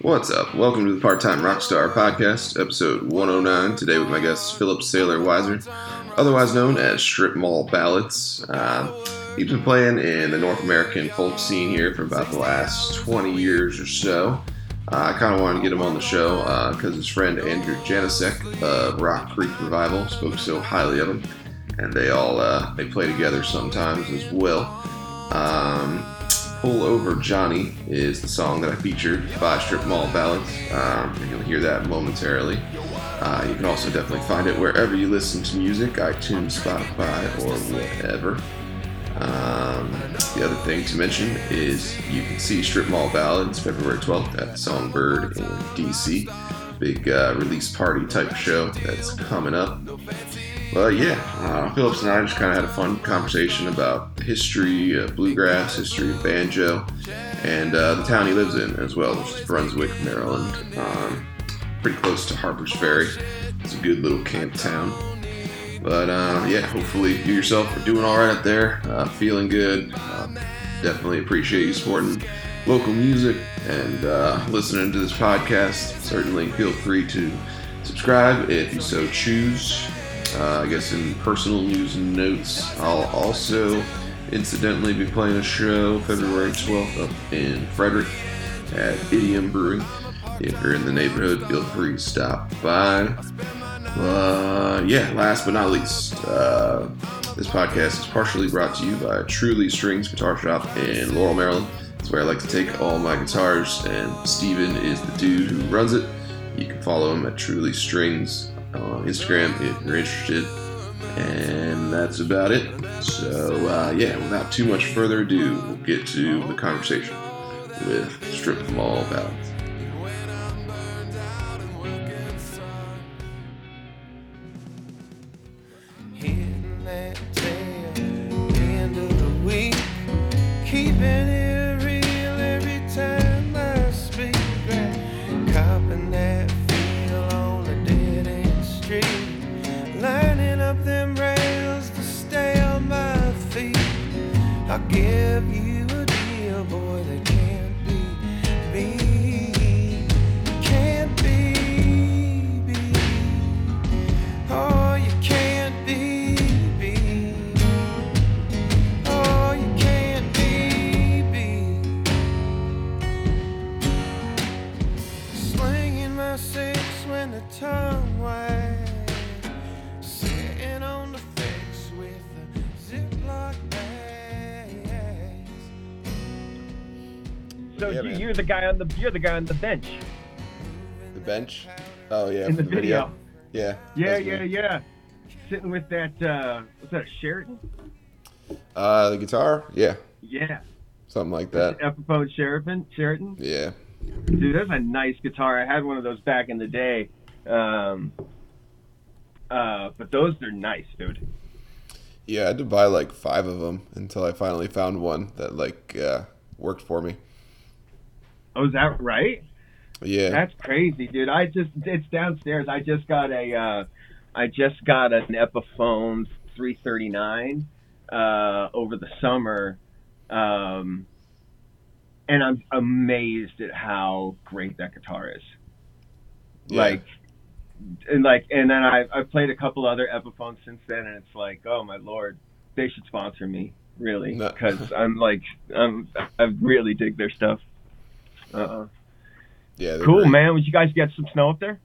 What's up? Welcome to the Part Time Rockstar Podcast, episode 109. Today with my guest Philip Sailor Weiser, otherwise known as Strip Mall Ballads. Uh, he's been playing in the North American folk scene here for about the last 20 years or so. Uh, I kind of wanted to get him on the show because his friend Andrew Janicek of Rock Creek Revival spoke so highly of him, and they all uh, they play together sometimes as well. Um, Pull Over Johnny is the song that I featured by Strip Mall Ballads. Um, and you'll hear that momentarily. Uh, you can also definitely find it wherever you listen to music, iTunes, Spotify, or whatever. Um, the other thing to mention is you can see Strip Mall Ballads February 12th at Songbird in DC. Big uh, release party type show that's coming up. Well, yeah, uh, Phillips and I just kind of had a fun conversation about history bluegrass, history of banjo, and uh, the town he lives in as well, which is Brunswick, Maryland. Um, pretty close to Harper's Ferry. It's a good little camp town. But uh, yeah, hopefully you yourself are doing all right up there, uh, feeling good. Uh, definitely appreciate you supporting local music and listening to this podcast. Certainly feel free to subscribe if you so choose. Uh, I guess in personal news and notes, I'll also incidentally be playing a show February 12th up in Frederick at Idiom Brewing. If you're in the neighborhood, feel free to stop by. Uh, yeah, last but not least, uh, this podcast is partially brought to you by Truly Strings Guitar Shop in Laurel, Maryland. It's where I like to take all my guitars, and Steven is the dude who runs it. You can follow him at Truly Strings on Instagram if you're interested. And that's about it. So, uh, yeah, without too much further ado, we'll get to the conversation with Strip Mall Ballads. Guy on the you're the guy on the bench The bench? Oh, yeah, in the for video. Yeah. Yeah, that's me. yeah, yeah. Sitting with that uh what's that Sheraton? Uh, the guitar? Yeah, Yeah. something like that. Epiphone Sheraton Sheraton. Yeah. Dude, that's a nice guitar. I had one of those back in the day. Um uh but those are nice, dude. Yeah, I had to buy like five of them until I finally found one that like uh, worked for me. Oh, is that right? Yeah. That's crazy, dude. I just it's downstairs. I just got a uh I just got an Epiphone 339 uh over the summer. Um and I'm amazed at how great that guitar is. Yeah. Like and like and then I I've played a couple other Epiphones since then and it's like, "Oh my lord, they should sponsor me." Really, No. cuz I'm like I'm I really dig their stuff. Uh-uh. yeah. Cool, great. man. Would you guys get some snow up there?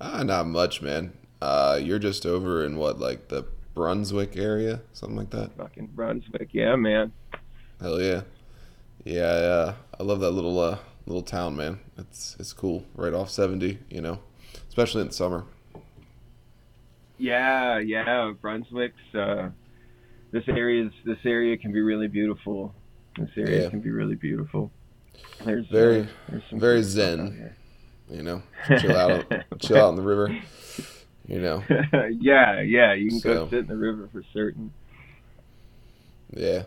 Ah, not much, man. Uh, you're just over in what, like the Brunswick area, something like that. Fucking Brunswick, yeah, man. Hell yeah. Yeah, uh, I love that little uh, little town, man. It's it's cool, right off 70, you know, especially in the summer. Yeah, yeah. Brunswick's. Uh, this area, this area can be really beautiful. This area Yeah. can be really beautiful. There's Very- uh, there's some very zen. You know, chill out, chill out in the river. You know, yeah, yeah. You can So- go sit in the river for certain. yeah.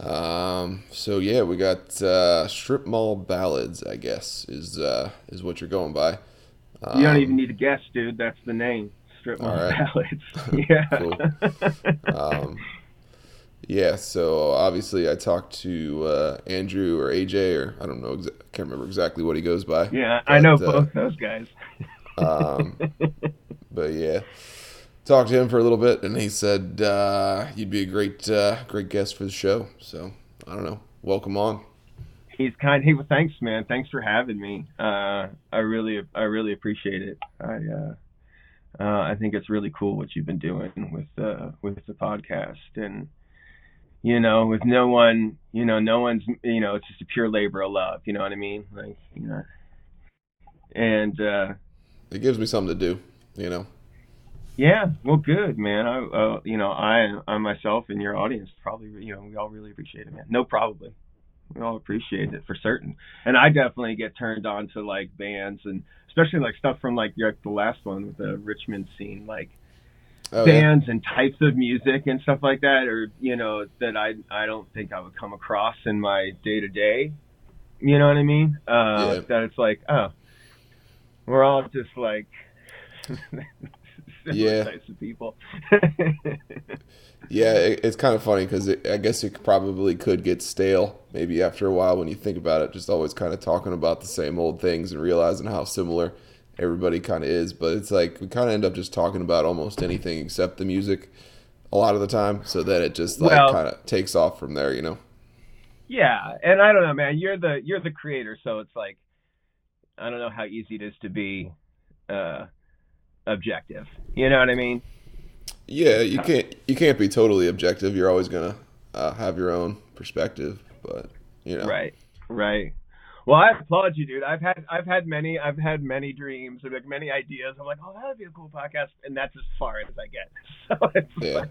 Um. So yeah, we got uh, strip mall ballads. I guess is uh, is what you're going by. you don't Um, even need to guess, dude. That's the name. Strip mall all right. ballads. yeah. Um, Yeah, so obviously I talked to uh, Andrew or AJ or I don't know, exa- I can't remember exactly what he goes by. Yeah, I know But, uh, both those guys. Um, but yeah, talked to him for a little bit, and he said uh, you'd be a great, uh, great guest for the show. So I don't know, welcome on. He's kind. He thanks, man. Thanks for having me. Uh, I really, I really appreciate it. I, uh, uh, I think it's really cool what you've been doing with, uh, with the podcast, and you know, with no one, you know, no one's, you know, it's just a pure labor of love. You know what I mean? Like, you know, and uh, It gives me something to do, you know. yeah, well, good, man. I, uh, you know, I, I myself and your audience probably, you know, we all really appreciate it, man. No, probably. We all appreciate it for certain. And I definitely get turned on to like bands and especially like stuff from like your, the last one with the Richmond scene, like Oh, yeah. bands and types of music and stuff like that, or you know that I I don't think I would come across in my day to day. You know what I mean? Uh, Yeah. That it's like, oh, we're all just like Yeah. types of people. Yeah, it, it's kind of funny because I guess it probably could get stale maybe after a while when you think about it. Just always kind of talking about the same old things and realizing how similar everybody kind of is. But it's like we kind of end up just talking about almost anything except the music a lot of the time. So that it just like Well- kind of takes off from there, you know? Yeah, and I don't know, man. You're the you're the creator, so it's like I don't know how easy it is to be uh objective. You know what I mean? Yeah, you can't you can't be totally objective. You're always gonna uh, have your own perspective, but you know, Right. Right. Well, I applaud you, dude. I've had I've had many I've had many dreams and like many ideas. I'm like, oh, that would be a cool podcast, and that's as far as I get. So it's Yeah. like,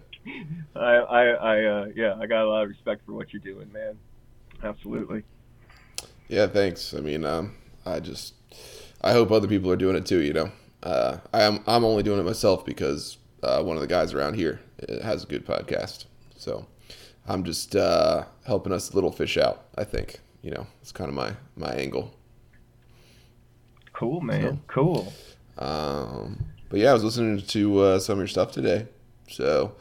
I I I uh, yeah, I got a lot of respect for what you're doing, man. Absolutely. Yeah, thanks. I mean, um, I just I hope other people are doing it too. You know, uh, I am I'm only doing it myself because uh, one of the guys around here uh, has a good podcast. So I'm just uh, helping us little fish out. I think you know it's kind of my my angle. Cool, man. Cool. Um, but yeah, I was listening to uh, some of your stuff today, so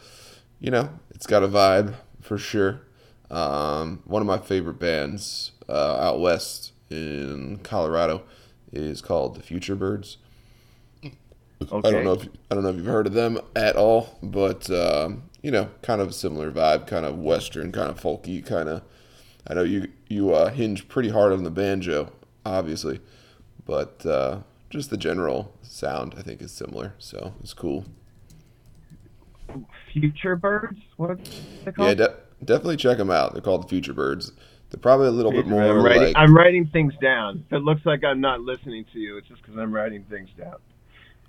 you know it's got a vibe for sure. Um, one of my favorite bands uh, out west in Colorado is called the Future Birds. Okay. I don't know if I don't know if you've heard of them at all, but um, you know, kind of a similar vibe, kind of western, kind of folky, kind of. I know you you uh, hinge pretty hard on the banjo, obviously, but uh, just the general sound I think is similar, so it's cool. Future Birds? What's it Yeah, de- definitely check them out. They're called the Future Birds. They're probably a little bit more I'm writing, like I'm writing things down. If it looks like I'm not listening to you, it's just because I'm writing things down.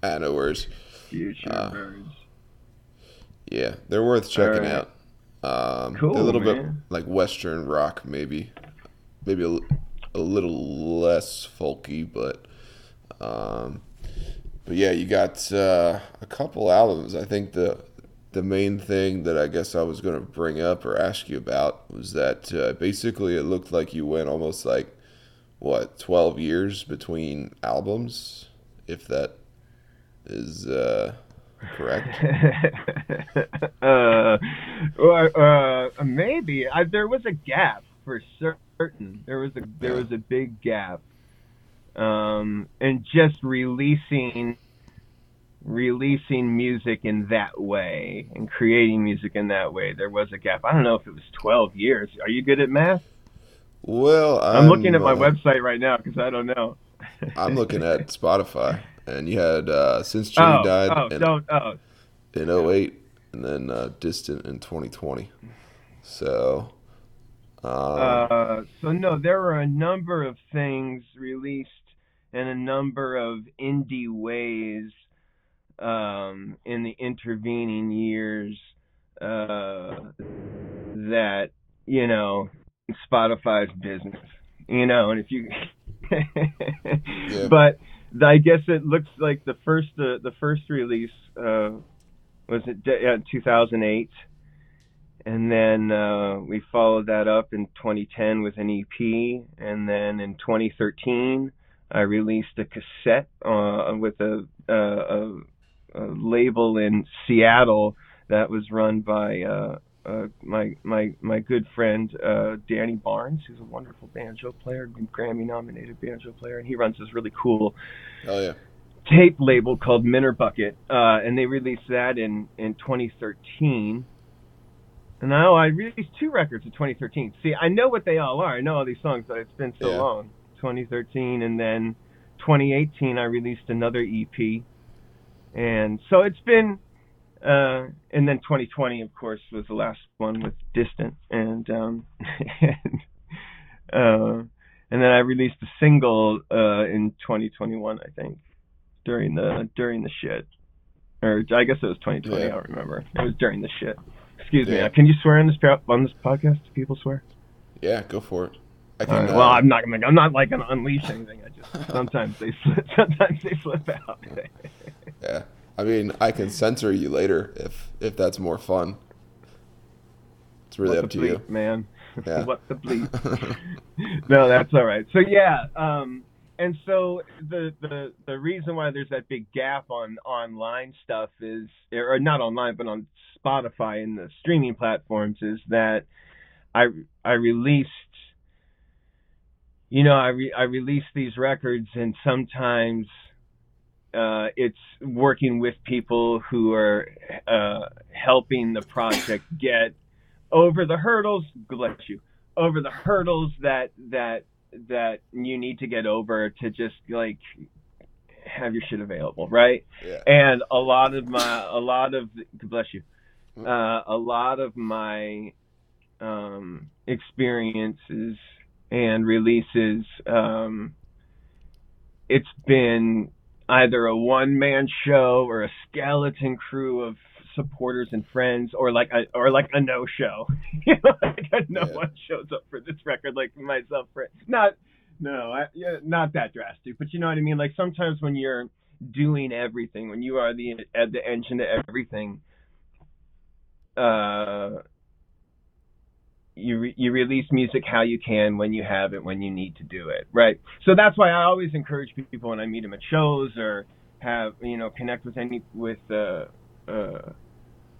I know words. Future Uh, Birds. Yeah, they're worth checking Alright. out. Um, Cool, a little bit like Western rock, maybe, maybe a, a little less folky, but, um, but yeah, you got uh, a couple albums. I think the the main thing that I guess I was going to bring up or ask you about was that uh, basically it looked like you went almost like what twelve years between albums, if that is uh, correct. uh, well, uh, maybe I, there was a gap for certain. There was a there Yeah. was a big gap, um, and just releasing releasing music in that way and creating music in that way. There was a gap. I don't know if it was twelve years. Are you good at math? Well, I'm, looking at my uh, website right now because I don't know. I'm looking at Spotify, and you had uh, since Jimmy oh, died oh, in, don't oh. in 08, and then uh, Distant in 2020. So, um, Uh, so no, there were a number of things released in a number of indie ways um, in the intervening years uh, that you know Spotify's business, you know, and if you, but I guess it looks like the first uh, the first release uh, was it uh, 2008 and then uh, we followed that up in 2010 with an EP, and then in 2013 I released a cassette uh, with a, a, a, a label in Seattle that was run by uh, my my my good friend uh, Danny Barnes, who's a wonderful banjo player, Grammy nominated banjo player, and he runs this really cool Oh yeah. tape label called Minner Bucket, uh, and they released that in in 2013. And now I released two records in 2013. See, I know what they all are. I know all these songs, but it's been so Yeah. long. 2013, and then 2018, I released another EP, and so it's been. Uh, and then 2020, of course, was the last one with Distant, and um, and uh, and then I released a single uh, in 2021, I think during the during the shit, or I guess it was 2020. Yeah. I don't remember. It was during the shit. Excuse me. Yeah. uh, Can you swear on this on this podcast? Do people swear? Yeah, go for it. I can. right, uh, well, I'm not gonna. I'm not like gonna unleash anything. I just sometimes they slip. Sometimes they slip out. yeah. I mean, I can censor you later if if that's more fun. It's really what up to you. man. Yeah. what the bleep. no, that's all right. So yeah, um, and so the the the reason why there's that big gap on online stuff is, or not online, but on Spotify and the streaming platforms is that I I released, you know, I re, I release these records and sometimes. Uh, it's working with people who are uh, helping the project get over the hurdles bless you over the hurdles that that that you need to get over to just like have your shit available right yeah. and a lot of my a lot of bless you uh, a lot of my um experiences and releases um it's been either a one man show or a skeleton crew of supporters and friends or like a or like a no show you know like no Yeah. one shows up for this record like myself for not no I, yeah, not that drastic but you know what i mean like sometimes when you're doing everything when you are the at the engine to everything uh you re- you release music how you can when you have it when you need to do it right so that's why i always encourage people when i meet them at shows or have you know connect with any with uh uh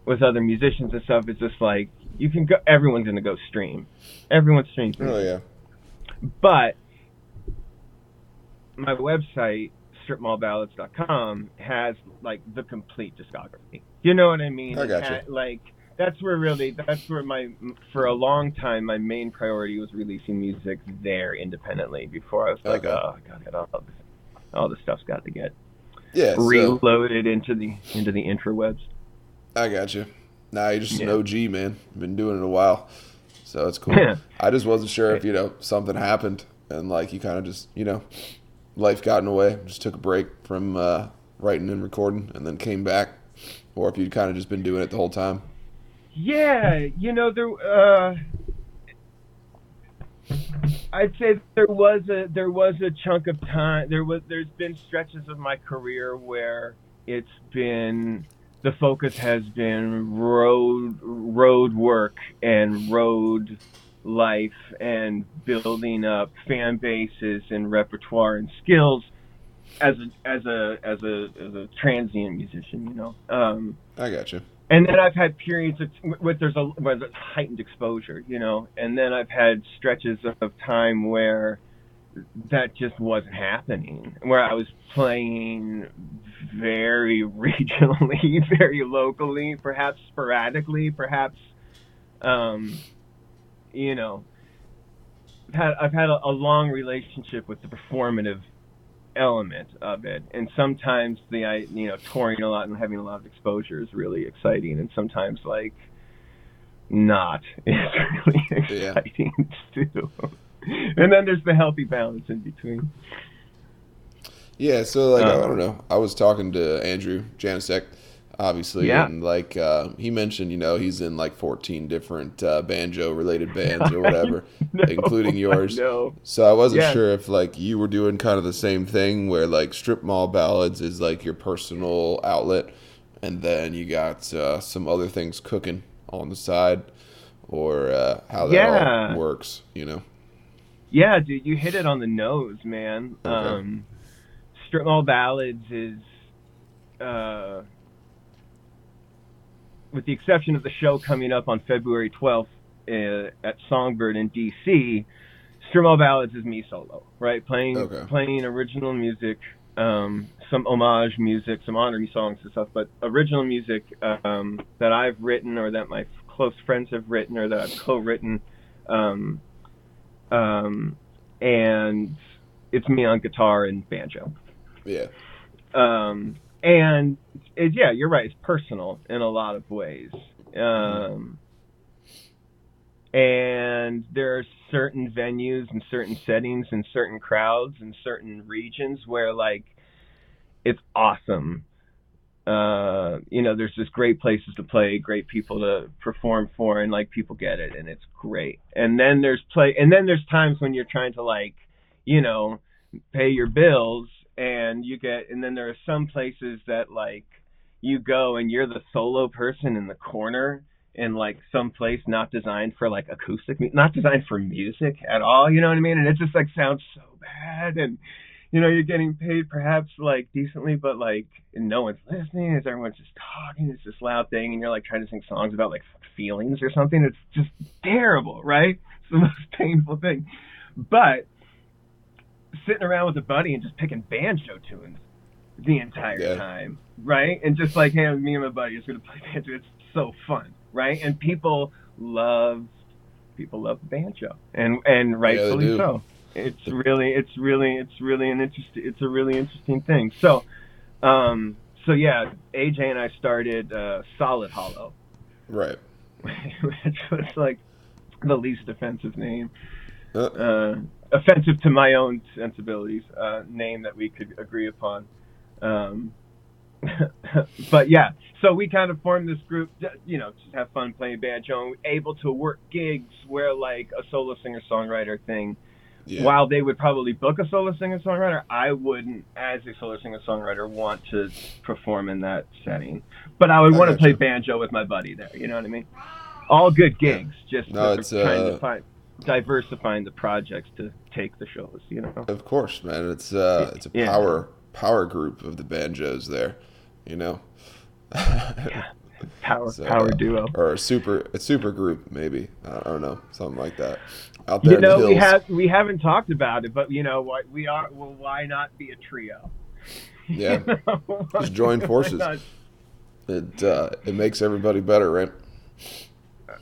with other musicians and stuff it's just like you can go everyone's gonna go stream everyone streams Oh yeah. But my website, stripmallballads.com, has like the complete discography. You know what I mean? I gotcha. ha- like that's where really that's where my for a long time my main priority was releasing music there independently before I was like, Okay. oh god, all this, all this stuff's got to get Yeah. So, reloaded into the into the interwebs. I got you. Nah, you're just an OG man. Been doing it a while, so it's cool. I just wasn't sure if you know something happened and like you kind of just you know life got in the way. Just took a break from uh, writing and recording, and then came back, or if you'd kind of just been doing it the whole time. Yeah, you know there. Uh, I'd say there was a there was a chunk of time. There was there's been stretches of my career where it's been the focus has been road road work and road life and building up fan bases and repertoire and skills as a as a as a as a transient musician. You know. Um, I got you. And then I've had periods of with there's a where there's heightened exposure, you know, and then I've had stretches of time where that just wasn't happening, where I was playing very regionally, very locally, perhaps sporadically, perhaps, um, you know, I've had I've had a, a long relationship with the performative element of it and sometimes the you know touring a lot and having a lot of exposure is really exciting and sometimes like not it's really Yeah. exciting too and then there's the healthy balance in between Yeah, so like I Uh, don't know. I was talking to Andrew Janicek, obviously, Yeah. and like uh, he mentioned, you know, he's in like 14 different uh, banjo related bands or whatever, including yours. no So I wasn't Yeah. sure if like you were doing kind of the same thing where like strip mall ballads is like your personal outlet, and then you got uh, some other things cooking on the side, or uh, how that Yeah. all works. You know. Yeah, dude, you hit it on the nose, man. Okay. Um, Strip Mall Ballads is, uh, with the exception of the show coming up on February 12th uh, at Songbird in DC, Strip Ballads is me solo, right? Playing Okay. playing original music, um, some homage music, some honorary songs and stuff, but original music um, that I've written or that my close friends have written or that I've co-written, um, um, and it's me on guitar and banjo. Yeah. Um, and it, yeah, you're right. It's personal in a lot of ways. Um, and there are certain venues and certain settings and certain crowds and certain regions where like it's awesome. Uh, you know, there's just great places to play, great people to perform for, and like people get it, and it's great. And then there's play, and then there's times when you're trying to like, you know, pay your bills, and you get, and then there are some places that like you go and you're the solo person in the corner in like some place not designed for like acoustic, not designed for music at all. You know what I mean? And it just like sounds so bad, and you know you're getting paid perhaps like decently, but like no one's listening. Is everyone's just talking? It's this loud thing, and you're like trying to sing songs about like feelings or something. It's just terrible, right? It's the most painful thing. But sitting around with a buddy and just picking banjo tunes the entire Yeah. time, right? And just like, hey, me and my buddy is gonna play banjo. It's so fun, right? And people love people love banjo, and and rightfully do. so. It's really, it's really, it's really an interesting, it's a really interesting thing. So, um, so yeah, AJ and I started uh, Solid Hollow, Right. which was like the least offensive name Uh, uh, offensive to my own sensibilities uh, name that we could agree upon. Um, but yeah, so we kind of formed this group, you know, just have fun playing banjo and able to work gigs where like a solo singer songwriter thing. yeah. While they would probably book a solo singer songwriter, I wouldn't, as a solo singer songwriter, want to perform in that setting. But I would I want to play banjo with my buddy there. You know what I mean? All good gigs, just No, it's, trying uh, to find diversifying the projects to take the shows. You know? Of course, man. It's uh, it's a Yeah. power power group of the banjos there, you know. Power So, power uh, duo. or a super a super group maybe. I don't know, something like that. Out there You in the know, we have we haven't talked about it, but you know what? We are. Well, why not be a trio? Yeah. You know? Just join forces. It uh, it makes everybody better, right?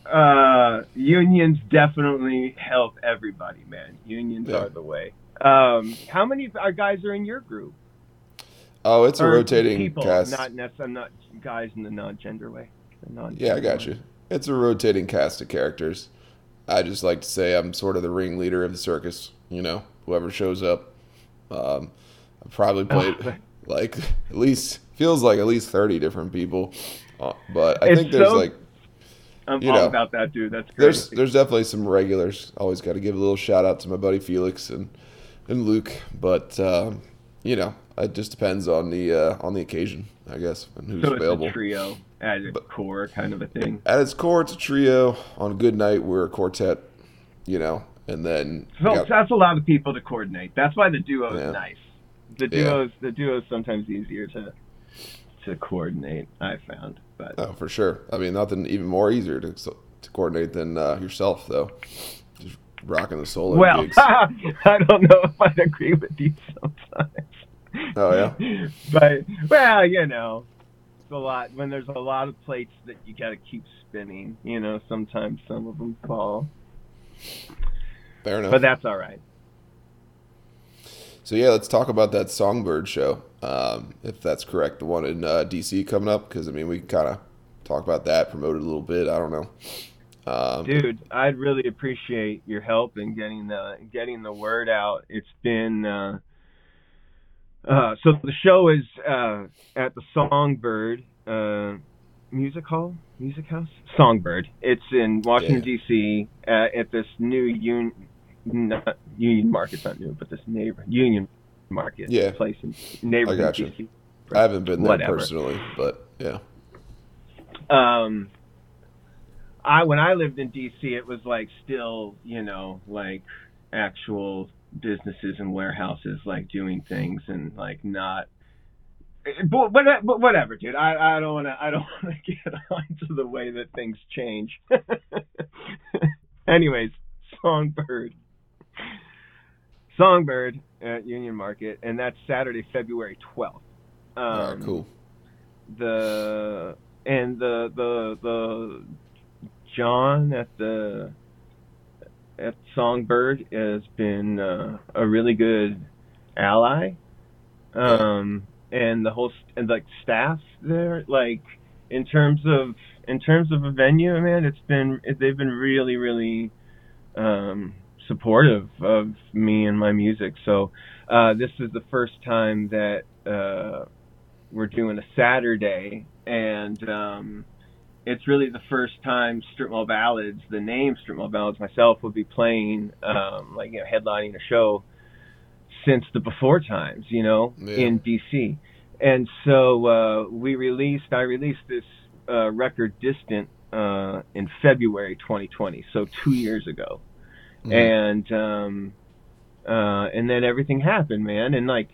Uh, unions definitely help everybody, man. Unions Yeah. are the way. Um, how many are guys are in your group? Oh, it's a rotating people, cast. Not necessarily not guys in the non-gender way. The non Yeah, I got you. It's a rotating cast of characters. I just like to say I'm sort of the ringleader of the circus. You know, whoever shows up. Um, I probably played like at least feels like at least thirty different people, uh, but I It's think there's so like I'm you all know, about that, dude. That's great. there's there's definitely some regulars. Always got to give a little shout out to my buddy Felix and and Luke, but um, you know it just depends on the uh, on the occasion, I guess, and who's so it's available. a trio at its But- core, kind of a thing. At its core, it's a trio. On a good night, we're a quartet, you know, and then So got- that's a lot of people to coordinate. That's why the duo is Yeah. nice. The Yeah. duos, the duo is sometimes easier to to coordinate. I found, but oh, for sure. I mean, nothing even more easier to to coordinate than uh, yourself, though. Just rocking the solo well, gigs. I don't know if I'd agree with you sometimes. Oh, yeah? but well, you know, it's a lot when there's a lot of plates that you got to keep spinning. You know, sometimes some of them fall, Fair enough. but that's all right. So yeah, let's talk about that Songbird show, um, if that's correct. The one in uh, DC coming up, because I mean, we kind of talk about that, promote it a little bit. I don't know. Um, Dude, I'd really appreciate your help in getting the getting the word out. It's been uh, uh, so the show is uh, at the Songbird uh, Music Hall, Music House, Songbird. It's in Washington D.C. Uh, at this new Union Market's not new, but this neighbor Union Market Yeah. place in neighborhood I gotcha. D.C. I haven't been there Whatever. personally, but yeah, um I when I lived in DC it was like still, you know, like actual businesses and warehouses like doing things and like not but, but, but whatever, dude. I, I don't want to. I don't want to get onto the way that things change. Anyways, Songbird. Songbird at Union Market, and that's Saturday, February twelfth. Um, All right, cool. The and the the the John at the at Songbird has been uh, a really good ally. Um, and the whole st- and like staff there, like in terms of in terms of a venue, man, it's been they've been really really um, supportive of me and my music. So uh, this is the first time that uh, we're doing a Saturday, and um, it's really the first time Strip Mall Ballads, the name Strip Mall Ballads, myself will be playing, um, like you know, headlining a show since the before times, you know, Yeah. in DC. And so uh, we released, I released this uh, record Distant uh, in February 2020, so two years ago. Mhm. And um, uh, and then everything happened, man. And like,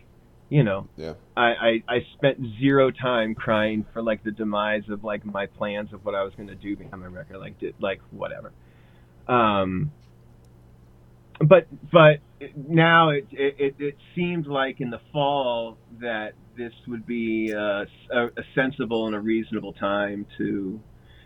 you know, Yeah. I, I I spent zero time crying for like the demise of like my plans of what I was gonna do behind my record, like did like whatever. Um, but but now it, it it seemed like in the fall that this would be uh, a, a sensible and a reasonable time to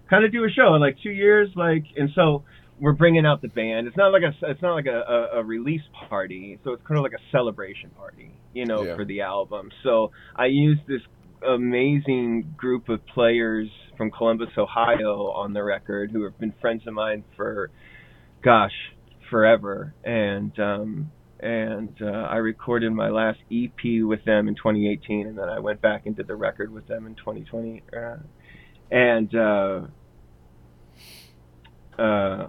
kind of do a show in like two years, like and so we're bringing out the band. It's not like a it's not like a, a, a release party, so it's kind of like a celebration party, you know, Yeah. for the album. So I used this amazing group of players from Columbus, Ohio, on the record who have been friends of mine for, gosh, forever. And um, and uh, I recorded my last EP with them in 2018, and then I went back and did the record with them in 2020. Uh, and uh, uh,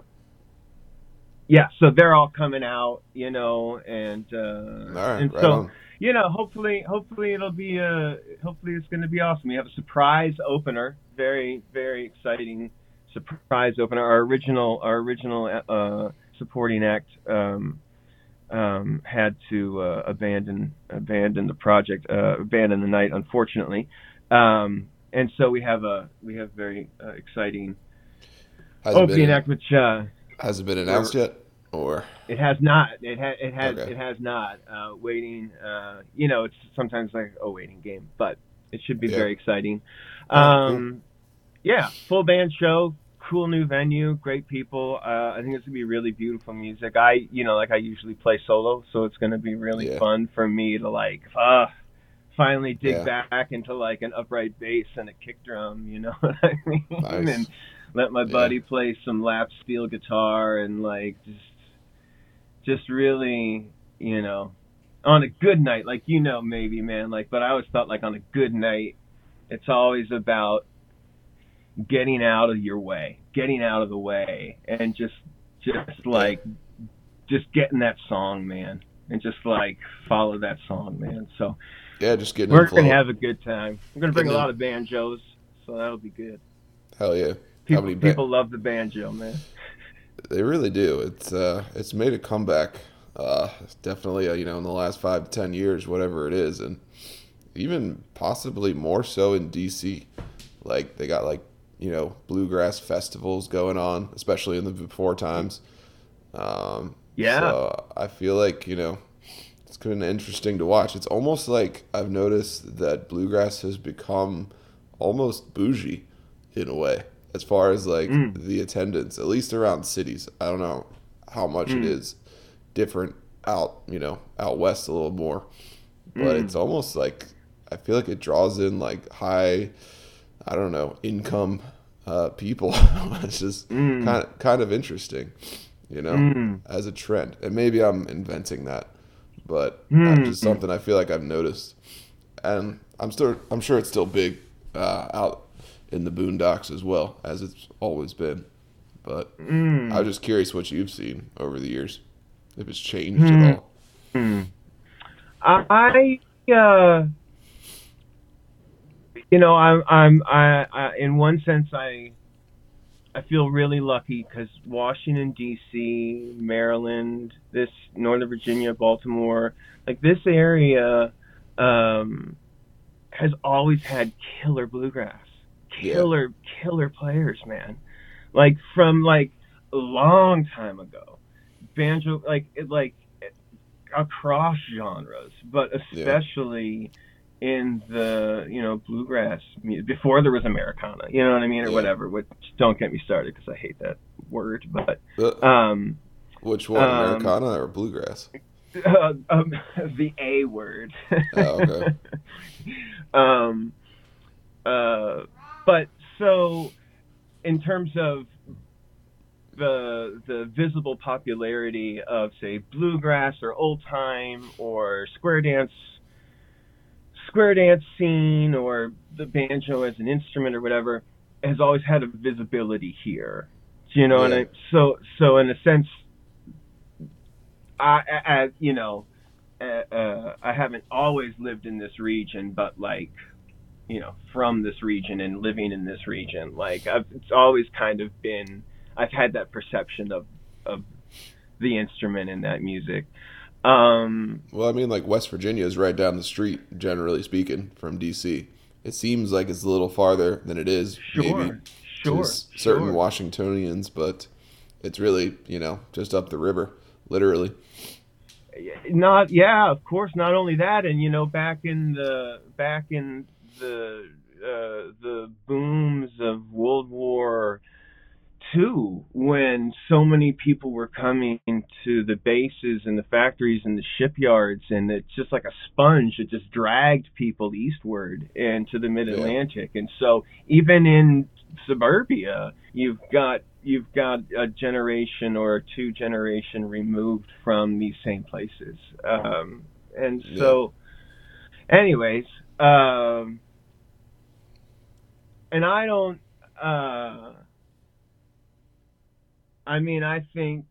yeah, so they're all coming out, you know, and uh, right, and right so on. you know, hopefully, hopefully it'll be uh hopefully it's going to be awesome. We have a surprise opener, very, very exciting surprise opener. Our original, our original uh, supporting act um, um, had to uh, abandon abandon the project, uh, abandon the night, unfortunately. Um, and so we have a we have very uh, exciting opening act, which uh, has it been announced yet? Or it has not. It has. It has. Okay. It has not. Uh, waiting. Uh, you know, it's sometimes like a waiting game, but it should be Yeah. very exciting. Um, yeah, full band show, cool new venue, great people. Uh, I think it's gonna be really beautiful music. I, you know, like I usually play solo, so it's gonna be really Yeah. fun for me to like, uh, finally dig Yeah. back into like an upright bass and a kick drum. You know what I mean? Nice. And let my Yeah. buddy play some lap steel guitar and like just just really you know on a good night like you know maybe man like but i always thought like on a good night it's always about getting out of your way getting out of the way and just just like just getting that song man and just like follow that song man. So yeah, just getting we're gonna have a good time. We're gonna bring a Getting in- lot of banjos so that'll be good. Hell yeah. How people, people love the banjo man They really do. It's uh, it's made a comeback. Uh, definitely, uh, you know, in the last five to ten years, whatever it is, and even possibly more so in DC. Like they got like you know bluegrass festivals going on, especially in the before times. Um, Yeah. So I feel like you know it's kind of interesting to watch. It's almost like I've noticed that bluegrass has become almost bougie in a way as far as like Mm. the attendance, at least around cities. I don't know how much it Mm. is different out, you know, out west a little more, but Mm. it's almost like I feel like it draws in like high, I don't know, income uh, people. it's just Mm. kind of kind of interesting, you know, Mm. as a trend. And maybe I'm inventing that, but Mm. that's just something I feel like I've noticed. And I'm still I'm sure it's still big uh, out in the boondocks as well as it's always been. But Mm. I was just curious what you've seen over the years, if it's changed Hmm. at all. Hmm. I, uh, you know, I'm, I'm, I, I, in one sense, I, I feel really lucky because Washington D.C., Maryland, this Northern Virginia, Baltimore, like this area, um, has always had killer bluegrass, Yeah. killer killer players, man. Like from like a long time ago, banjo like it like across genres, but especially in the you know bluegrass before there was Americana, you know what I mean, or Yeah. whatever. Which don't get me started because I hate that word, but Uh, um. which one, um, Americana or bluegrass? uh, um, the A word. Oh, okay. um, uh, but so, in terms of the the visible popularity of say bluegrass or old time or square dance square dance scene or the banjo as an instrument or whatever has always had a visibility here. Do you know what I so so in a sense I, I, I you know, uh, uh, I haven't always lived in this region, but like, you know, from this region and living in this region, like I've, it's always kind of been, I've had that perception of, of the instrument and that music. Um, Well, I mean, like West Virginia is right down the street, generally speaking, from DC. It seems like it's a little farther than it is, sure, maybe sure, to s- certain sure. Washingtonians, but it's really, you know, just up the river, literally. not yeah of course not only that and you know back in the back in the uh the booms of world war two when so many people were coming to the bases and the factories and the shipyards and it's just like a sponge that just dragged people eastward and to the mid atlantic and so even in suburbia you've got you've got a generation or two generation removed from these same places. Um and so anyways um and i don't uh i mean i think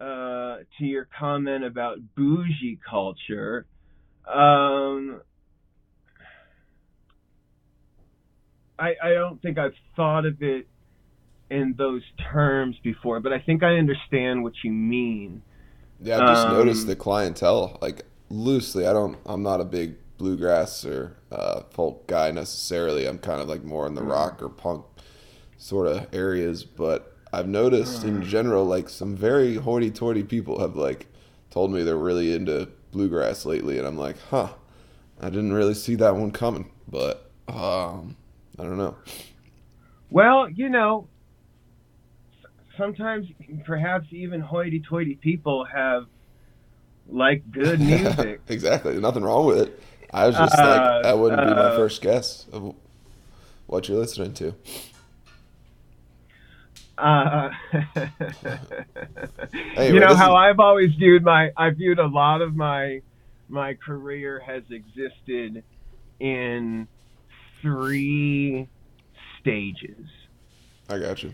uh to your comment about bougie culture um I, I don't think I've thought of it in those terms before, but I think I understand what you mean. Yeah, I've just Um, noticed the clientele, like loosely. I don't. I'm not a big bluegrass or uh, folk guy necessarily. I'm kind of like more in the rock or punk sort of areas. But I've noticed in general, like some very hoity-toity people have like told me they're really into bluegrass lately, and I'm like, huh, I didn't really see that one coming. But um, I don't know. Well, you know, sometimes perhaps even hoity-toity people have like good music. exactly. Nothing wrong with it. I was just Uh, like, that wouldn't be my uh, first guess of what you're listening to. Uh, Anyway, you know how is- I've always viewed my I viewed a lot of my my career has existed in three stages. I got you.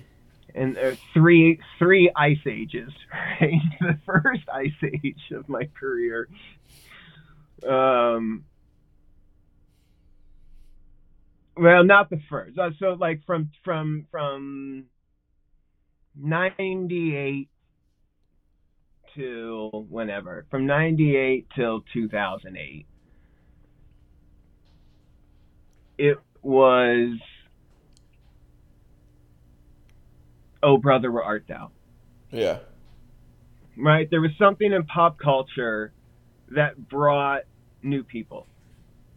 and uh, three three ice ages. Right, the first ice age of my career. Um, well, not the first. Uh, so, like from from from ninety eight till whenever, from ninety eight till two thousand eight. It was Oh brother, where art thou? Yeah. Right? There was something in pop culture that brought new people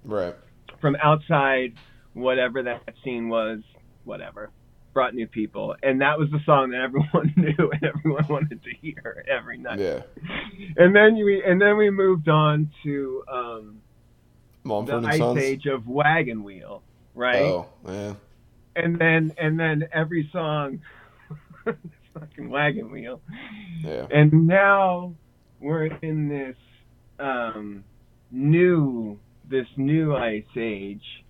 Right. from outside whatever that scene was, whatever. Brought new people. And that was the song that everyone knew and everyone wanted to hear every night. Yeah. And then we and then we moved on to um the Mumford ice Sons. age of wagon wheel, right? Oh, yeah. And then and then every song fucking wagon wheel. Yeah. and now we're in this um, new this new ice age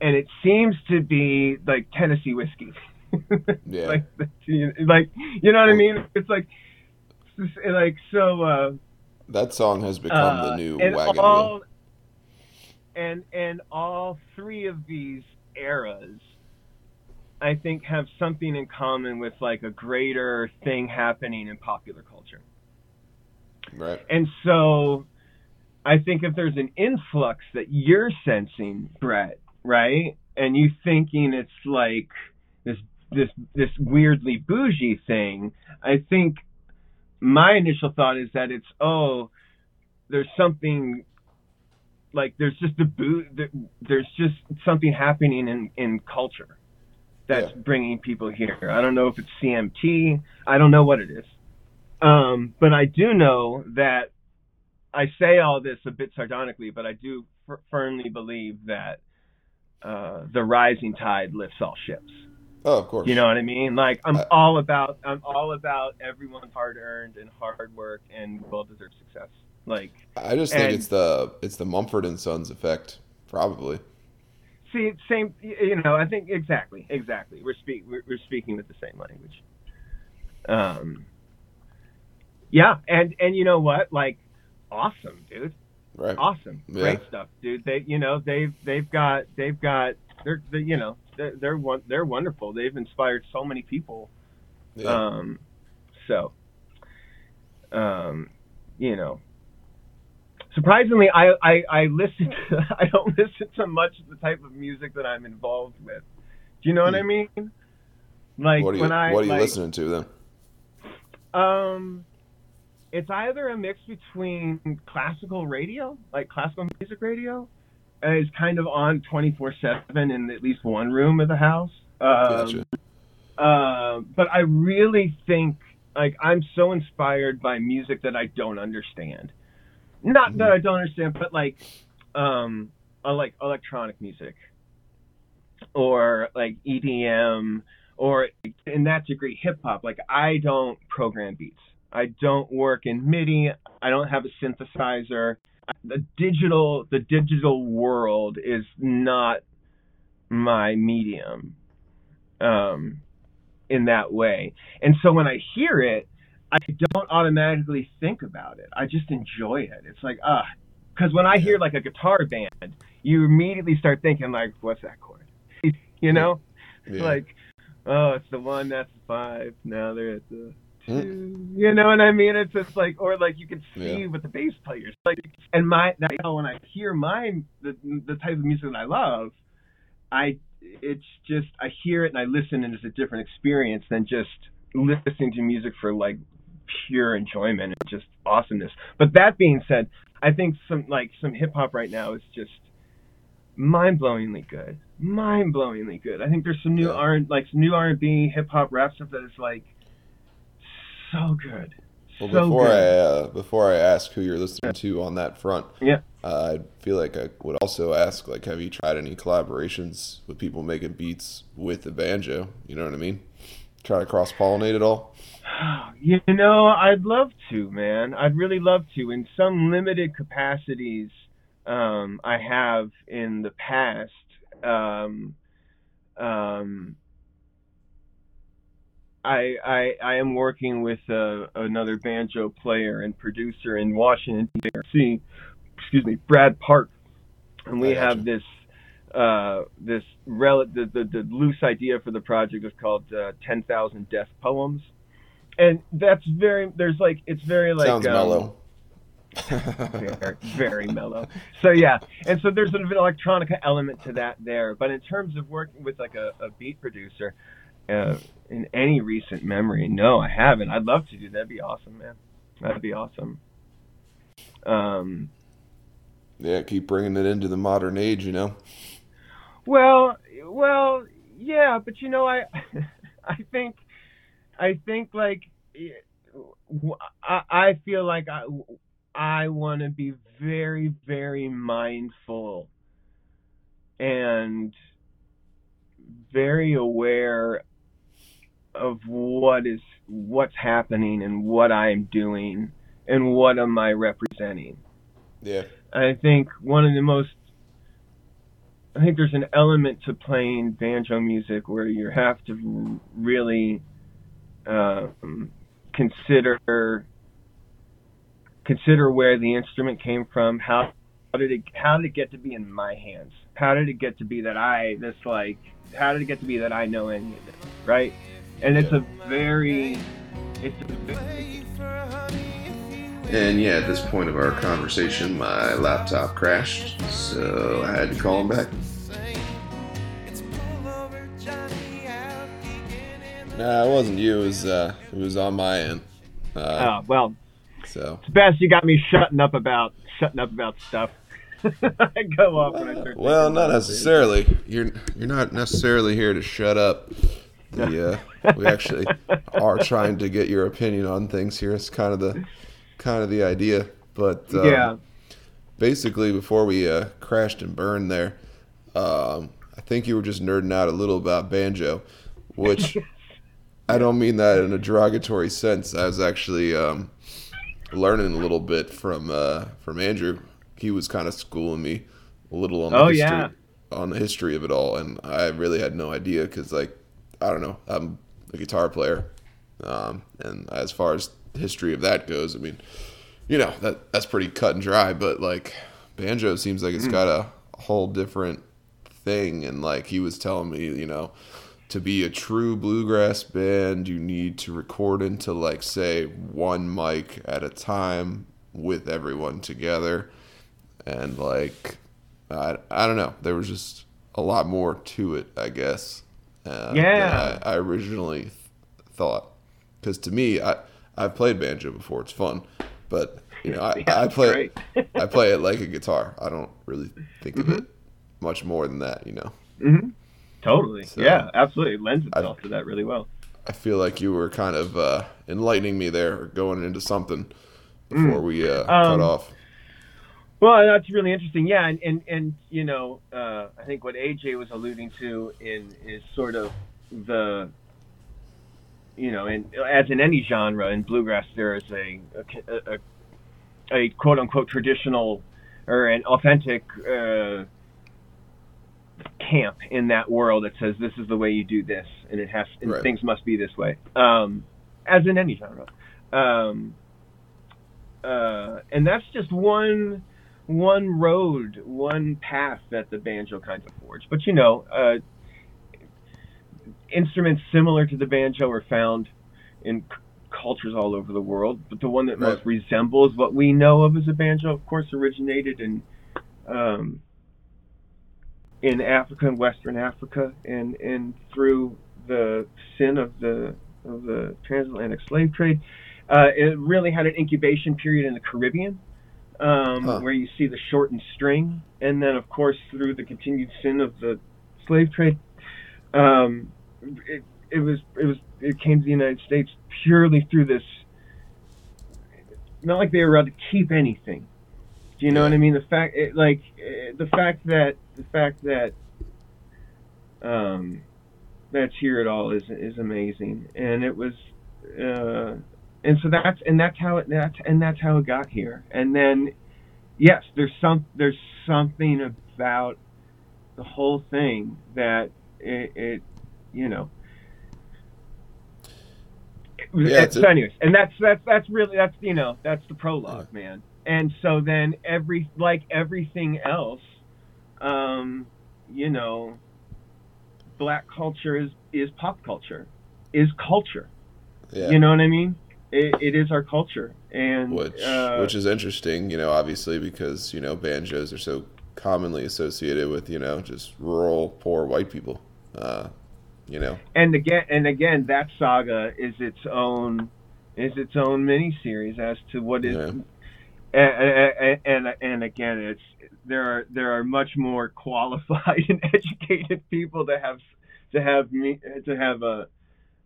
and it seems to be like tennessee whiskey Yeah. like like you know what i mean it's like like so uh That song has become the uh, new and wagon all, wheel. And and all three of these eras, I think, have something in common with like a greater thing happening in popular culture. Right. And so, I think if there's an influx that you're sensing, Brett, right, and you thinking it's like this this this weirdly bougie thing, I think my initial thought is that it's oh, there's something like there's just a boo there's just something happening in in culture that's Yeah. bringing people here. I don't know if it's CMT. I don't know what it is. Um, but I do know that I say all this a bit sardonically, but I do f- firmly believe that uh, the rising tide lifts all ships. Oh, of course. You know what I mean? Like I'm Uh, all about I'm all about everyone's hard earned and hard work and well deserved success. Like I just think and- it's the it's the Mumford and Sons effect, probably. see same you know I think exactly exactly we're speak we're, we're speaking with the same language. Um. Yeah, and and you know what? Like, awesome, dude. Right. awesome Yeah. great stuff dude they you know they've they've got they've got they're, they you know they're they're, one, they're wonderful they've inspired so many people Yeah. um so um you know surprisingly i i i listen to i don't listen to much of the type of music that i'm involved with do you know what i Hmm. mean like what are you when i What are you like, listening to then? um, it's either a mix between classical radio, like classical music radio, it's kind of on twenty four seven in at least one room of the house. Um, Gotcha. uh, but I really think like I'm so inspired by music that I don't understand. Not that I don't understand, but like um uh, like electronic music or like EDM or in that degree hip hop. Like I don't program beats. I don't work in MIDI. I don't have a synthesizer. The digital the digital world is not my medium um, in that way. And so when I hear it, I don't automatically think about it. I just enjoy it. It's like ah, because when I hear like a guitar band, you immediately start thinking like, what's that chord? You know, Yeah. like oh, it's the one that's the five. Now they're at the. Mm. You know what I mean? It's just like, or like you can see Yeah. with the bass players, like, and my now when I hear mine, the the type of music that I love, I it's just I hear it and I listen and it's a different experience than just listening to music for like pure enjoyment and just awesomeness. But that being said, I think some like some hip hop right now is just mind-blowingly good, mind-blowingly good. I think there's some new Yeah. R like some new R and B, hip hop, rap stuff that is like so good. Well, so before I uh, before I ask who you're listening to on that front, Yeah. uh, I feel like I would also ask like, have you tried any collaborations with people making beats with the banjo? You know what I mean? Try to cross pollinate it all. You know, I'd love to, man. I'd really love to. In some limited capacities, um, I have in the past. Um, um, I, I I am working with uh, another banjo player and producer in Washington D.C. Excuse me, Brad Park, and we have this uh, this rel- the, the the loose idea for the project is called uh, Ten Thousand Death Poems, and that's very there's like it's very like Sounds um, mellow. very, very mellow. So yeah, and so there's an electronica element to that there. But in terms of working with like a, a beat producer, uh, in any recent memory, no, I haven't. I'd love to do. That'd be awesome, man. That'd be awesome. Um, yeah, keep bringing it into the modern age. You know. well, well, yeah, but you know, I, I think, I think like, I, I feel like I, I want to be very, very mindful and very aware of what is what's happening and what I'm doing and what am I representing. Yeah. I think one of the most I think there's an element to playing banjo music where you have to really um, consider consider where the instrument came from, how how did it how did it get to be in my hands? How did it get to be that I this like how did it get to be that I know any of it, right? And it's a very it's a very, Wait for honey if you And yeah, at this point of our conversation, my laptop crashed, so I had to call him back. It's pull over Johnny out geeking in the Nah, it wasn't you. It was uh, it was on my end. Uh, Oh well, so it's best you got me shutting up about shutting up about stuff. I go off when I start. well, not necessarily. You're you're not necessarily here to shut up. The uh, we actually are trying to get your opinion on things here. It's kind of the kind of the idea. But um, yeah. basically before we uh, crashed and burned there, um, I think you were just nerding out a little about banjo, which I don't mean that in a derogatory sense. I was actually um, learning a little bit from uh, from Andrew. He was kind of schooling me a little on the Oh, history, yeah. on the history of it all, and I really had no idea because like I don't know, I'm a guitar player, um, and as far as the history of that goes, I mean you know that that's pretty cut and dry but like banjo seems like it's got a whole different thing. And like he was telling me you know to be a true bluegrass band you need to record into like say one mic at a time with everyone together. And like i, I don't know. There was just a lot more to it i guess uh, Yeah. I, I originally th- thought because to me i i've played banjo before it's fun but you know i, Yeah, I play. I play it like a guitar. I don't really think of Mm-hmm. it much more than that, you know. Mm-hmm. Totally. So- yeah, absolutely. It lends itself to that really well. I feel like you were kind of uh, enlightening me there, or going into something before we uh, cut Um, off. Well, that's really interesting. Yeah, and and, and you know, uh, I think what AJ was alluding to in is sort of the, you know, in as in any genre in bluegrass, there is a a, a, a quote unquote traditional or an authentic uh, camp in that world that says this is the way you do this, and it has and Right. things must be this way. Um, as in any genre. Um, uh, and that's just one one road, one path that the banjo kind of forged. But you know, uh, instruments similar to the banjo are found in c- cultures all over the world. But the one that most Right. resembles what we know of as a banjo, of course, originated in um, in Africa and Western Africa, and and through the sin of the of the transatlantic slave trade. Uh, it really had an incubation period in the Caribbean, um, Huh. where you see the shortened string, and then of course through the continued sin of the slave trade, um, it, it was it was it came to the United States purely through this. Not like they were allowed to keep anything. Do you know what I mean? The fact, it, like, the fact that the fact that um, that's here at all is is amazing, and it was, uh, and so that's and that's how it that's and that's how it got here, and then, yes, there's some there's something about the whole thing that it, it you know. Yeah, it's so anyways, and that's that's that's really that's you know that's the prologue, man. And so then every like everything else, um, you know, black culture is is pop culture, is culture. Yeah. You know what I mean? It, it is our culture, and which uh, which is interesting, you know, obviously because you know banjos are so commonly associated with you know just rural poor white people. Uh, you know, and again and again that saga is its own is its own mini series as to what is Yeah. and, and and again it's there are there are much more qualified and educated people to have to have me to have uh,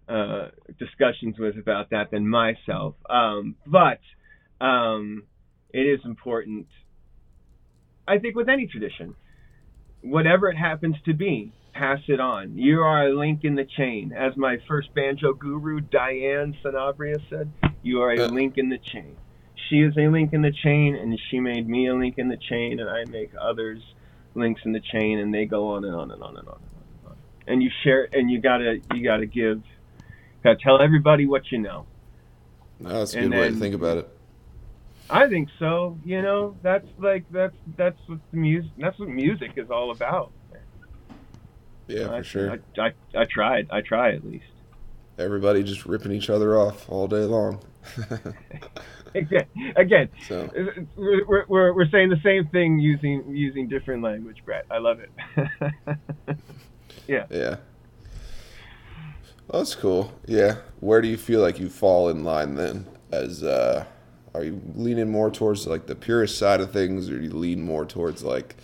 uh, discussions with about that than myself um, but um, it is important I think with any tradition whatever it happens to be pass it on. You are a link in the chain. As my first banjo guru, Diane Sanabria, said, you are a link in the chain. She is a link in the chain, and she made me a link in the chain, and I make others links in the chain, and they go on and on and on and on and on. And, on. and you share, and you gotta, you gotta give, gotta tell everybody what you know. no, that's a And good way to think about it. I think so. You know, that's like that's that's what the music that's what music is all about. Yeah, I, for sure. I, I, I tried. I try at least. Everybody just ripping each other off all day long. again, again, So we're, we're- we're we're saying the same thing using using different language, Brett. I love it. yeah. yeah. Well, that's cool. Yeah. Where do you feel like you fall in line then? As uh, are you leaning more towards like the purist side of things, or do you lean more towards like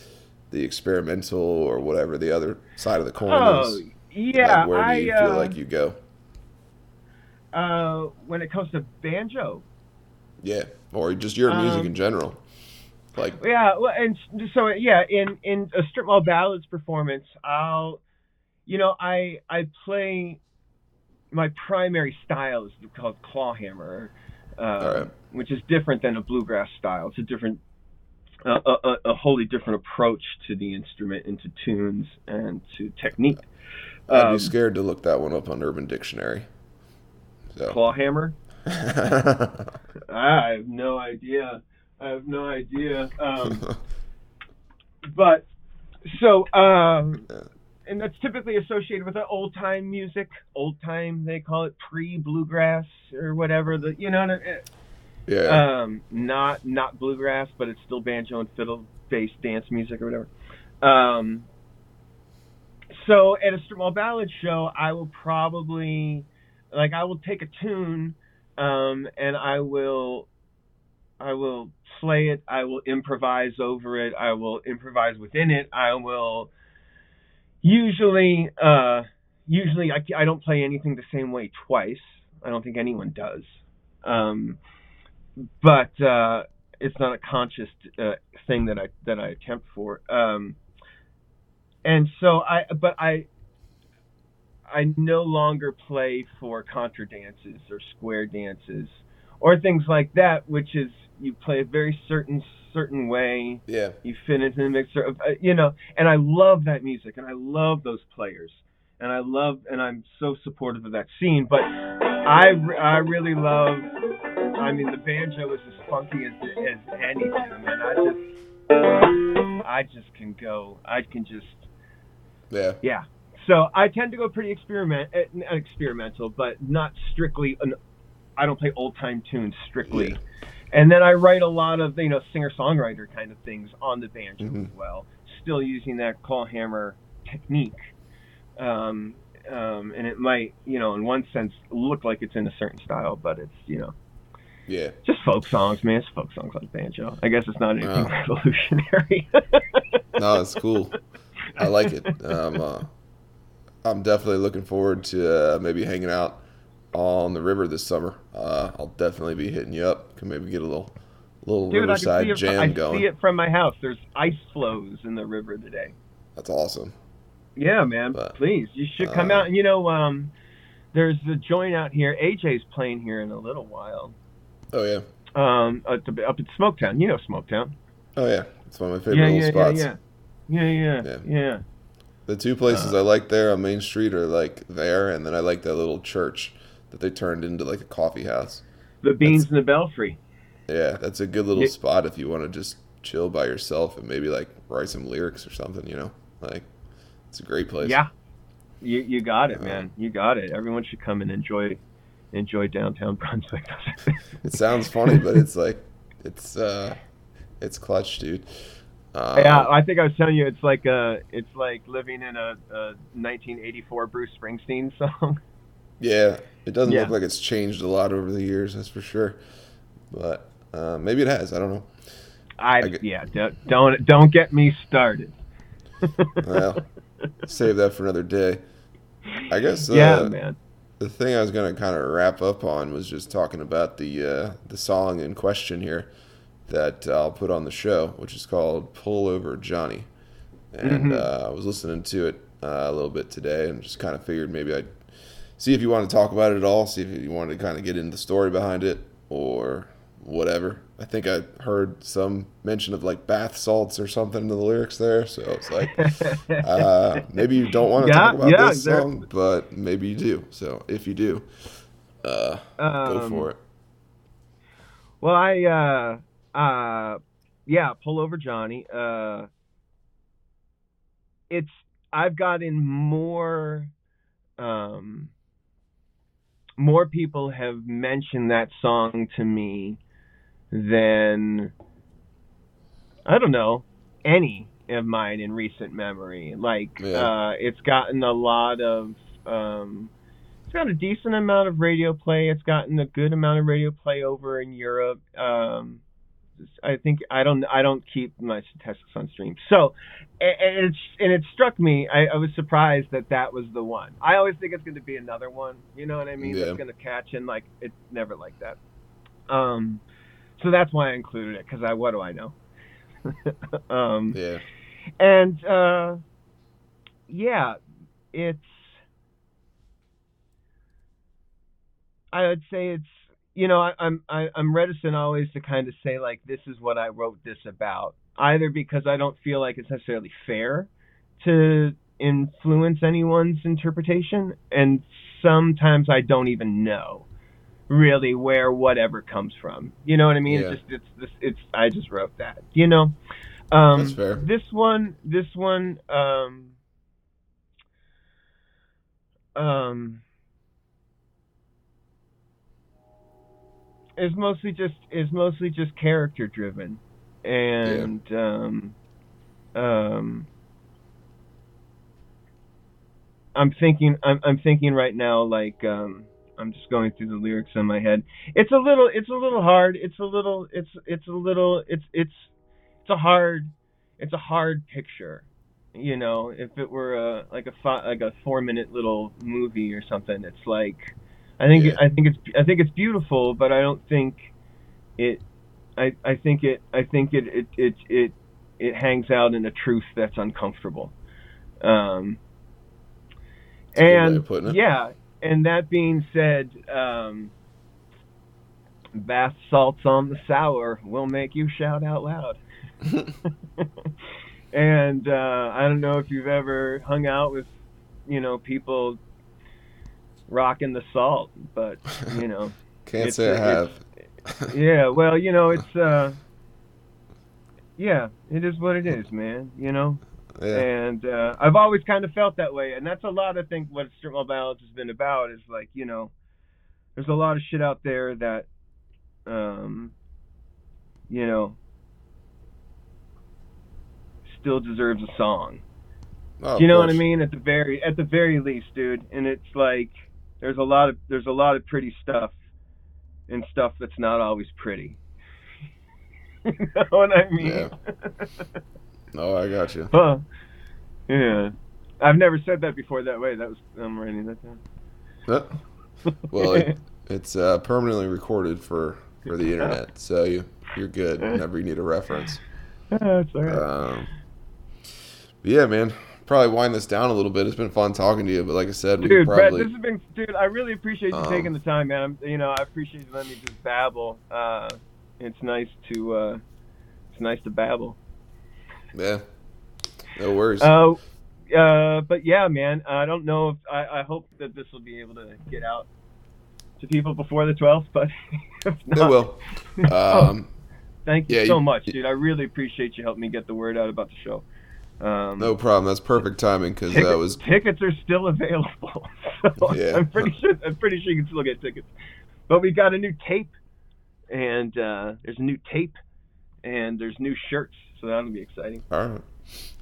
the experimental or whatever the other side of the coin Oh, is? yeah. Like, where do I you feel uh, like you go? uh, when it comes to banjo, Yeah, or just your music um, in general. Like, Yeah, well, and so yeah, in in a strip mall ballads performance, I'll, you know, I I play my primary style is called clawhammer, uh, Alright. which is different than a bluegrass style. It's a different, uh, a, a, a wholly different approach to the instrument and to tunes and to technique. I'd Um, be scared to look that one up on Urban Dictionary. So. clawhammer. I have no idea. I have no idea. Um, but so um. And that's typically associated with the old time music old time they call it pre bluegrass or whatever the you know what I- yeah. um not not bluegrass but it's still banjo and fiddle based dance music or whatever um so at a small ballad show i will probably like i will take a tune um and i will i will play it i will improvise over it i will improvise within it i will usually uh usually i, I don't play anything the same way twice. I don't think anyone does. Um but uh, it's not a conscious uh, thing that I that I attempt for. Um, and so I, but I, I no longer play for contra dances or square dances or things like that, which is you play a very certain certain way. yeah. You fit into the mixer of, uh, you know, and I love that music and I love those players and I love and I'm so supportive of that scene. But I I really love. I mean, the banjo is as funky as as anything, man. I just I just can go. I can just Yeah. yeah. So I tend to go pretty experiment eh, experimental, but not strictly. An, I don't play old time tunes strictly. Yeah. And then I write a lot of you know singer songwriter kind of things on the banjo Mhm. as well, still using that claw hammer technique. Um, um, and it might you know in one sense look like it's in a certain style, but it's you know Yeah. just folk songs, man. It's folk songs on banjo. I guess it's not anything Yeah. revolutionary. No, it's cool. I like it. Um, uh, I'm definitely looking forward to uh, maybe hanging out on the river this summer. Uh, I'll definitely be hitting you up. Can maybe get a little little Dude, I can riverside see it. jam I going. see it from my house. There's ice flows in the river today. That's awesome. Yeah, man. But, Please, you should come uh, out. And you know, um, there's a joint out here. AJ's playing here in a little while. Oh yeah. Um, up, to, up at Smoketown. You know Smoketown. Oh yeah. It's one of my favorite yeah, little spots. yeah, yeah, yeah, yeah, Yeah. yeah. The two places Uh, I like there on Main Street are like there, and then I like that little church that they turned into like a coffee house. The Beans in the Belfry. Yeah, that's a good little Yeah. spot if you want to just chill by yourself and maybe like write some lyrics or something. You know, like it's a great place. Yeah. You you got it, man. You got it. Everyone should come and enjoy enjoy downtown Brunswick. It sounds funny, but it's like it's uh it's clutch, dude. Um, Yeah, I think I was telling you it's like uh it's like living in a, a 1984 Bruce Springsteen song. Yeah. It doesn't Yeah. look like it's changed a lot over the years, that's for sure. But uh, maybe it has. I don't know. I, I get- yeah, don't, don't don't get me started. Well, save that for another day. I guess. Uh, yeah, man. the thing I was gonna kind of wrap up on was just talking about the uh, the song in question here that I'll put on the show, which is called "Pull Over Johnny," and Mhm. uh, I was listening to it uh, a little bit today, and just kind of figured maybe I'd see if you want to talk about it at all, see if you want to kind of get into the story behind it or whatever. I think I heard some mention of like bath salts or something in the lyrics there, so it's like uh, maybe you don't want to Yeah, talk about yeah, this there- song, but maybe you do. So if you do, uh, go Um, for it. Well, I uh uh yeah, pull over Johnny. Uh it's I've gotten more um more people have mentioned that song to me than I don't know any of mine in recent memory. Like Yeah. uh, it's gotten a lot of um, it's got a decent amount of radio play. It's gotten a good amount of radio play over in Europe. Um, I think I don't I don't keep my statistics on stream. So and it's and it struck me. I, I was surprised that that was the one. I always think it's going to be another one. You know what I mean? Yeah. That's going to catch and like it's never like that. Um, so that's why I included it because I what do I know? um, Yeah. and uh, yeah, it's. I would say it's you know I, I'm I, I'm reticent always to kind of say like this is what I wrote this about either because I don't feel like it's necessarily fair to influence anyone's interpretation and sometimes I don't even know really where whatever comes from you know what I mean Yeah. it's just it's this it's I just wrote that you know um That's fair. this one this one um um is mostly just is mostly just character driven and um um I'm thinking I'm I'm thinking right now like um I'm just going through the lyrics in my head. It's a little it's a little hard. It's a little it's it's a little it's it's it's a hard it's a hard picture. You know, if it were a like a fi- like a 4 minute little movie or something, it's like I think Yeah. I think it's I think it's beautiful, but I don't think it I I think it I think it it it it, it hangs out in a truth that's uncomfortable. Um and it. yeah, and that being said, um, bath salts on the sour will make you shout out loud. and uh, I don't know if you've ever hung out with, you know, people rocking the salt, but you know, Can't say I have. yeah. Well, you know, it's uh, yeah, it is what it is, man. You know. yeah. And uh, I've always kind of felt that way, and that's a lot. I think what strip mall ballads has been about is like you know, there's a lot of shit out there that, um, you know, still deserves a song. Oh, Do you know what I mean? At the very at the very least, dude. And it's like there's a lot of there's a lot of pretty stuff, and stuff that's not always pretty. you know what I mean? Yeah. Oh, I got you. Huh. Yeah. I've never said that before that way. That was I'm writing that down. well, it, it's uh, permanently recorded for for the internet, so you you're good whenever you need a reference. That's all right. Um, yeah, man. Probably wind this down a little bit. It's been fun talking to you, but like I said, we dude, could Brett, this has been dude. I really appreciate you Um, taking the time, man. I'm, you know, I appreciate you letting me just babble. Uh, it's nice to uh, it's nice to babble. yeah. No worries. Uh, uh, but yeah, man. I don't know if I, I hope that this will be able to get out to people before the 12th, but if it not, will. Oh. Um, Thank you Yeah, so you- much, dude. I really appreciate you helping me get the word out about the show. Um, no problem. That's perfect timing because Ticket- that was tickets are still available. So Yeah. I'm pretty sure I'm pretty sure you can still get tickets. But we got a new tape and uh, there's a new tape and there's new shirts, so that'll be exciting. All right.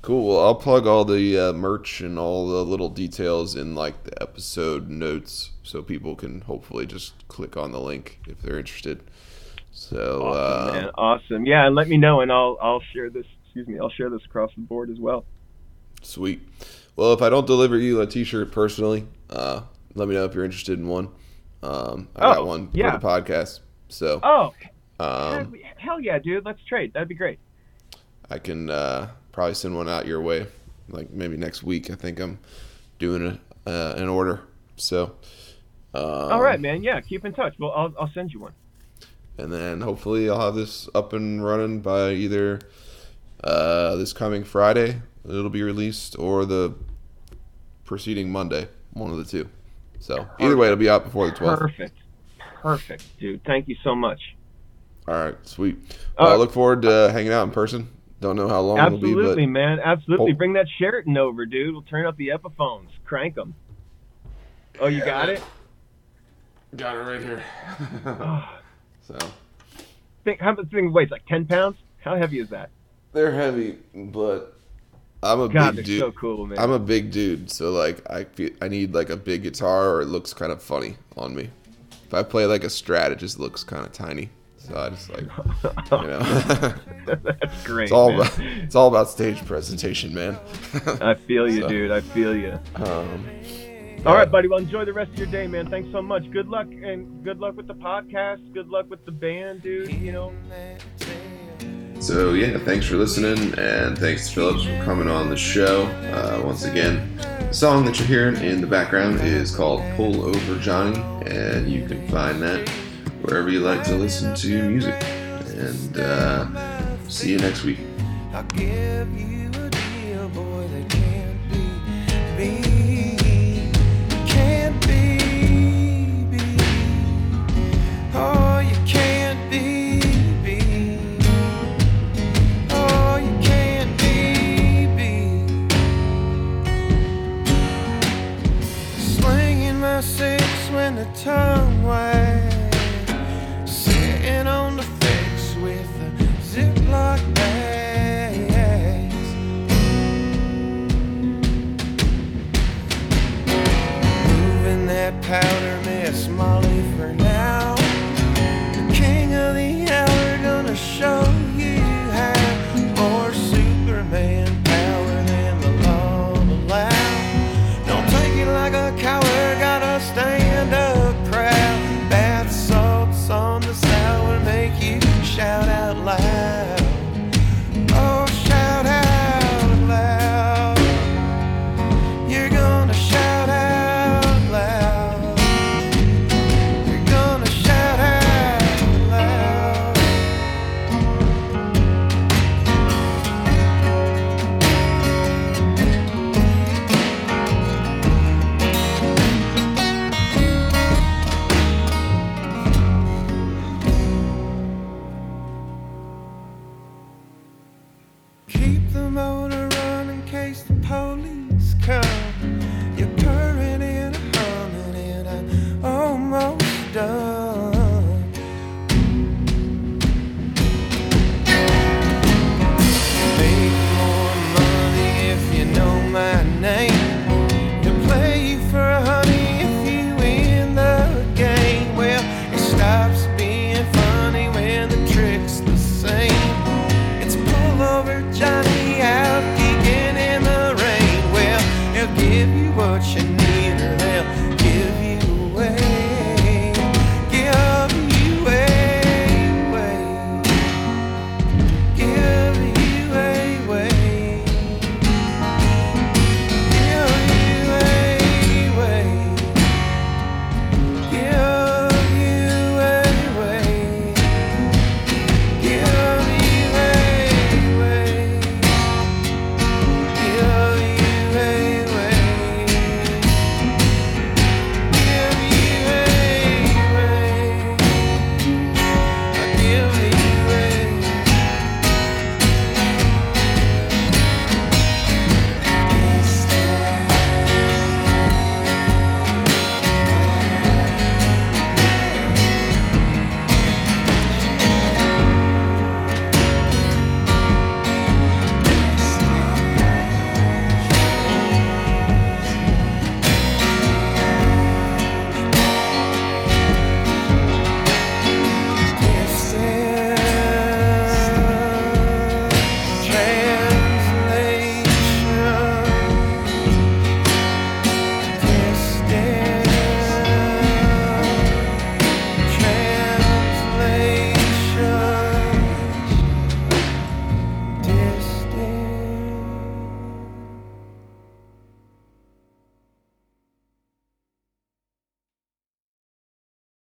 Cool. Well, I'll plug all the uh, merch and all the little details in like the episode notes so people can hopefully just click on the link if they're interested. So, Awesome, uh. Awesome. Yeah, and let me know and I'll I'll share this excuse me, I'll share this across the board as well. sweet. Well, if I don't deliver you a t shirt personally, uh, let me know if you're interested in one. Um, I got one yeah. for the podcast. So, Oh, um, hell yeah, dude. Let's trade. That'd be great. I can uh, probably send one out your way, like maybe next week. I think I'm doing a, uh, an order. So, um, All right, man. Yeah, keep in touch. Well, I'll I'll send you one. and then hopefully I'll have this up and running by either uh, this coming Friday. It'll be released, or the preceding Monday, one of the two. So either way, it'll be out before the 12th. Perfect. Perfect, dude. Thank you so much. All right, sweet. Well, I Uh, look forward to hanging out in person. Don't know how long it'll be, Absolutely, but man. Absolutely. Oh. Bring that Sheraton over, dude. We'll turn up the Epiphones. Crank them. Oh, you got it? got it right here. So Think, How much thing weighs? Like ten pounds? How heavy is that? They're heavy, but I'm a God, big dude. so cool, man. I'm a big dude, so like I feel, I need like a big guitar or it looks kind of funny on me. If I play like a Strat, it just looks kind of tiny. So I just like you know. That's great. it's all man. about it's all about stage presentation, man. I feel you, So, dude. I feel you. Um, All right, buddy. Well, enjoy the rest of your day, man. Thanks so much. Good luck and good luck with the podcast. Good luck with the band, dude. You know. So yeah, thanks for listening, and thanks to Phillips for coming on the show. Uh, once again, the song that you're hearing in the background is called "Pull Over Johnny," and you can find that wherever you like to listen to music. And uh, see you next week.